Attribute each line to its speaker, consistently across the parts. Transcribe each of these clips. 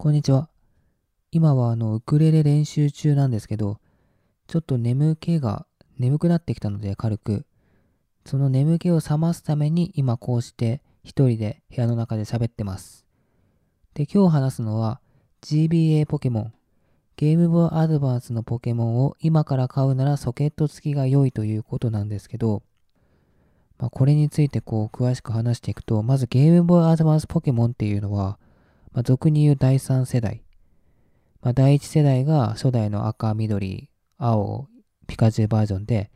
Speaker 1: こんにちは。今はあのウクレレ練習中なんですけど、ちょっと眠気が眠くなってきたので軽く、その眠気を覚ますために今こうして一人で部屋の中で喋ってます。で、今日話すのは GBA ポケモン、ゲームボーイアドバンスのポケモンを今から買うならソケット付きが良いということなんですけど、まあ、これについてこう詳しく話していくと、まずゲームボーイアドバンスポケモンっていうのは、まあ、俗に言う第3世代。まあ、第1世代が初代の赤、緑、青、ピカチュウバージョンで、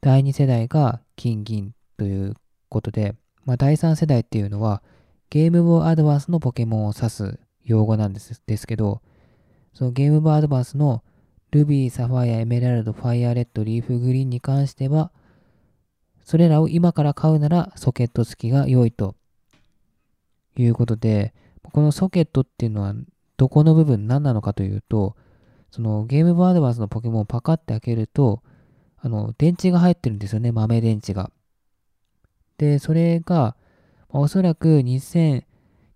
Speaker 1: 第2世代が金、銀ということで、まあ、第3世代っていうのは、ゲームボーイアドバンスのポケモンを指す用語なんですですけど、そのゲームボーイアドバンスのルビー、サファイア、エメラルド、ファイアレッド、リーフグリーンに関しては、それらを今から買うならソケット付きが良いということで、このソケットっていうのはどこの部分何なのかというと、そのゲームボーアドバンスのポケモンをパカって開けると、あの、電池が入ってるんですよね、豆電池が。で、それが、おそらく2000、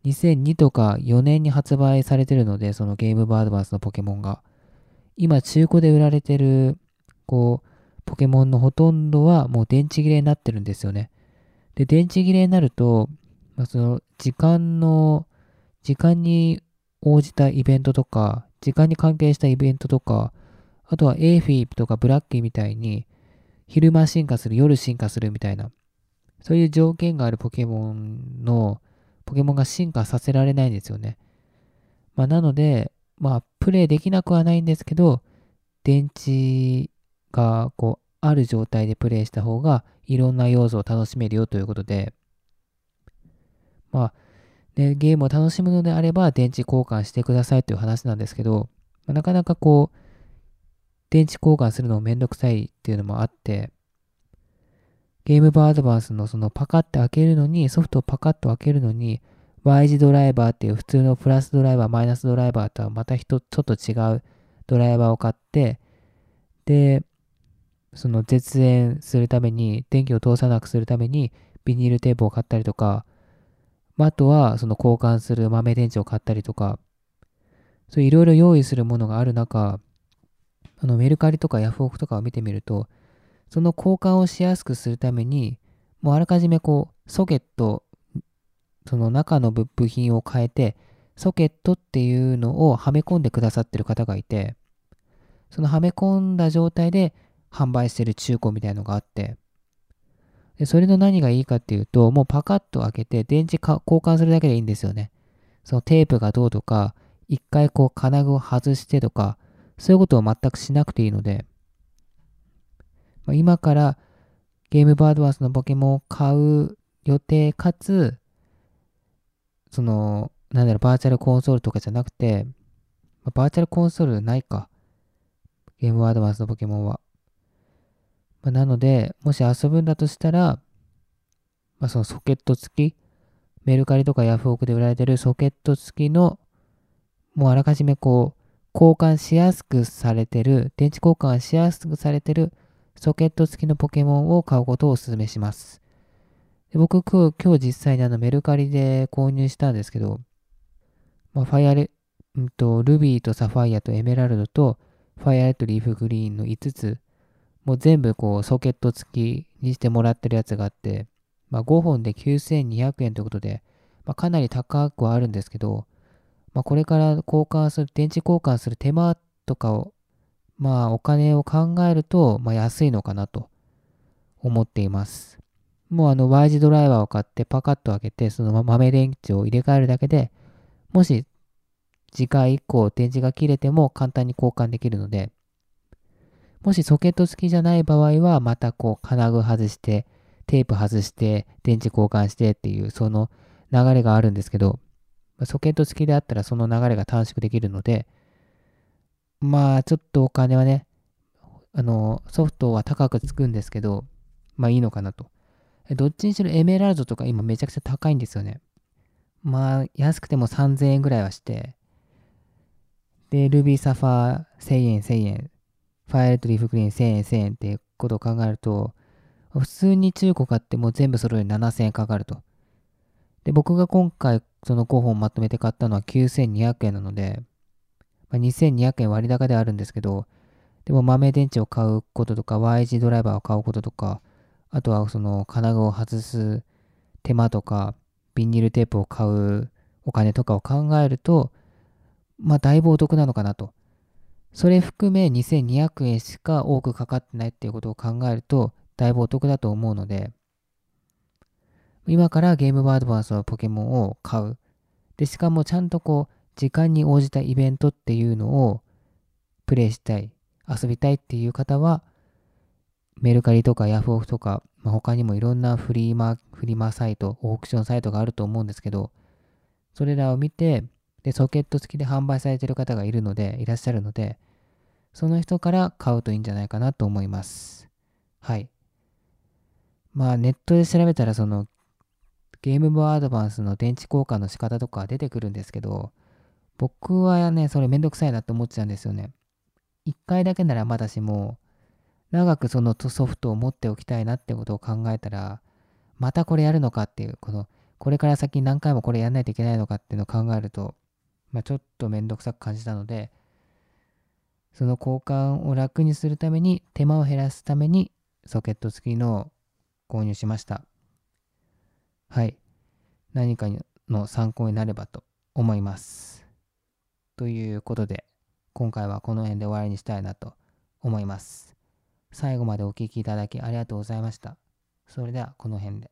Speaker 1: 2002とか4年に発売されてるので、そのゲームボーアドバンスのポケモンが。今、中古で売られてる、こう、ポケモンのほとんどはもう電池切れになってるんですよね。で、電池切れになると、まあ、その時間の時間に応じたイベントとか、時間に関係したイベントとか、あとはエーフィーとかブラッキーみたいに、昼間進化する、夜進化するみたいな、そういう条件があるポケモンの、ポケモンが進化させられないんですよね。まあ、なので、まあ、プレイできなくはないんですけど、電池がこう、ある状態でプレイした方が、いろんな要素を楽しめるよということで、まあ、で、ゲームを楽しむのであれば電池交換してくださいという話なんですけど、まあ、なかなかこう、電池交換するのめんどくさいっていうのもあって、ゲームバーアドバンスのそのパカッて開けるのに、ソフトをパカッと開けるのに、Y 字ドライバーっていう普通のプラスドライバー、マイナスドライバーとはまた人ちょっと違うドライバーを買って、で、その絶縁するために、電気を通さなくするために、ビニールテープを買ったりとか、まあ、あとは、その交換する豆電池を買ったりとか、そういろいろ用意するものがある中、あのメルカリとかヤフオクとかを見てみると、その交換をしやすくするために、もうあらかじめこう、ソケット、その中の部品を変えて、ソケットっていうのをはめ込んでくださってる方がいて、そのはめ込んだ状態で販売してる中古みたいのがあって、で、それの何がいいかっていうと、もうパカッと開けて電池交換するだけでいいんですよね。そのテープがどうとか、一回こう金具を外してとか、そういうことを全くしなくていいので、まあ、今からゲームバードワースのポケモンを買う予定かつ、その、なんだろう、バーチャルコンソールとかじゃなくて、まあ、バーチャルコンソールないか。ゲームアドバンスのポケモンは。まあ、なので、もし遊ぶんだとしたら、まあ、そのソケット付き、メルカリとかヤフオクで売られてるソケット付きの、もうあらかじめこう、交換しやすくされてる、電池交換しやすくされてるソケット付きのポケモンを買うことをお勧めします。で僕今日、実際にあのメルカリで購入したんですけど、まあ、ファイアレ、うんと、ルビーとサファイアとエメラルドと、ファイアレッドリーフグリーンの5つもう全部こうソケット付きにしてもらってるやつがあって、まあ、5本で9200円ということで、まあ、かなり高くはあるんですけど、まあ、これから交換する、電池交換する手間とかを、まあお金を考えると、まあ、安いのかなと思っています。もうあの Y 字ドライバーを買ってパカッと開けて、その豆電池を入れ替えるだけで、もし次回以降電池が切れても簡単に交換できるので、もしソケット付きじゃない場合は、またこう金具外して、テープ外して、電池交換してっていう、その流れがあるんですけど、ソケット付きであったらその流れが短縮できるので、まあちょっとお金はね、あの、ソフトは高くつくんですけど、まあいいのかなと。どっちにしろエメラルドとか今めちゃくちゃ高いんですよね。まあ安くても3000円ぐらいはして、で、ルビーサファー1000円1000円ファイルとリーフクリーン1000円1000円ってことを考えると、普通に中古買っても全部揃える7000円かかると。で、僕が今回その5本まとめて買ったのは9200円なので、まあ、2200円割高ではあるんですけど、でも豆電池を買うこととか、Y 字ドライバーを買うこととか、あとはその金具を外す手間とか、ビニールテープを買うお金とかを考えると、まあだいぶお得なのかなと。それ含め2200円しか多くかかってないっていうことを考えると、だいぶお得だと思うので、今からゲームボーアドバンスのポケモンを買う。で、しかもちゃんとこう、時間に応じたイベントっていうのをプレイしたい、遊びたいっていう方は、メルカリとかヤフオクとか、まあ、他にもいろんなフリーマ、フリマサイト、オークションサイトがあると思うんですけど、それらを見て、で、ソケット付きで販売されてる方がいるので、いらっしゃるので、その人から買うといいんじゃないかなと思います。はい。まあ、ネットで調べたら、その、ゲームボーアドバンスの電池交換の仕方とか出てくるんですけど、僕はね、それめんどくさいなって思っちゃうんですよね。一回だけならまだしも、長くそのソフトを持っておきたいなってことを考えたら、またこれやるのかっていう、この、これから先何回もこれやんないといけないのかっていうのを考えると、まあ、ちょっとめんどくさく感じたので、その交換を楽にするために、手間を減らすために、ソケット付きの購入しました。はい。何かの参考になればと思います。ということで、今回はこの辺で終わりにしたいなと思います。最後までお聴きいただきありがとうございました。それではこの辺で。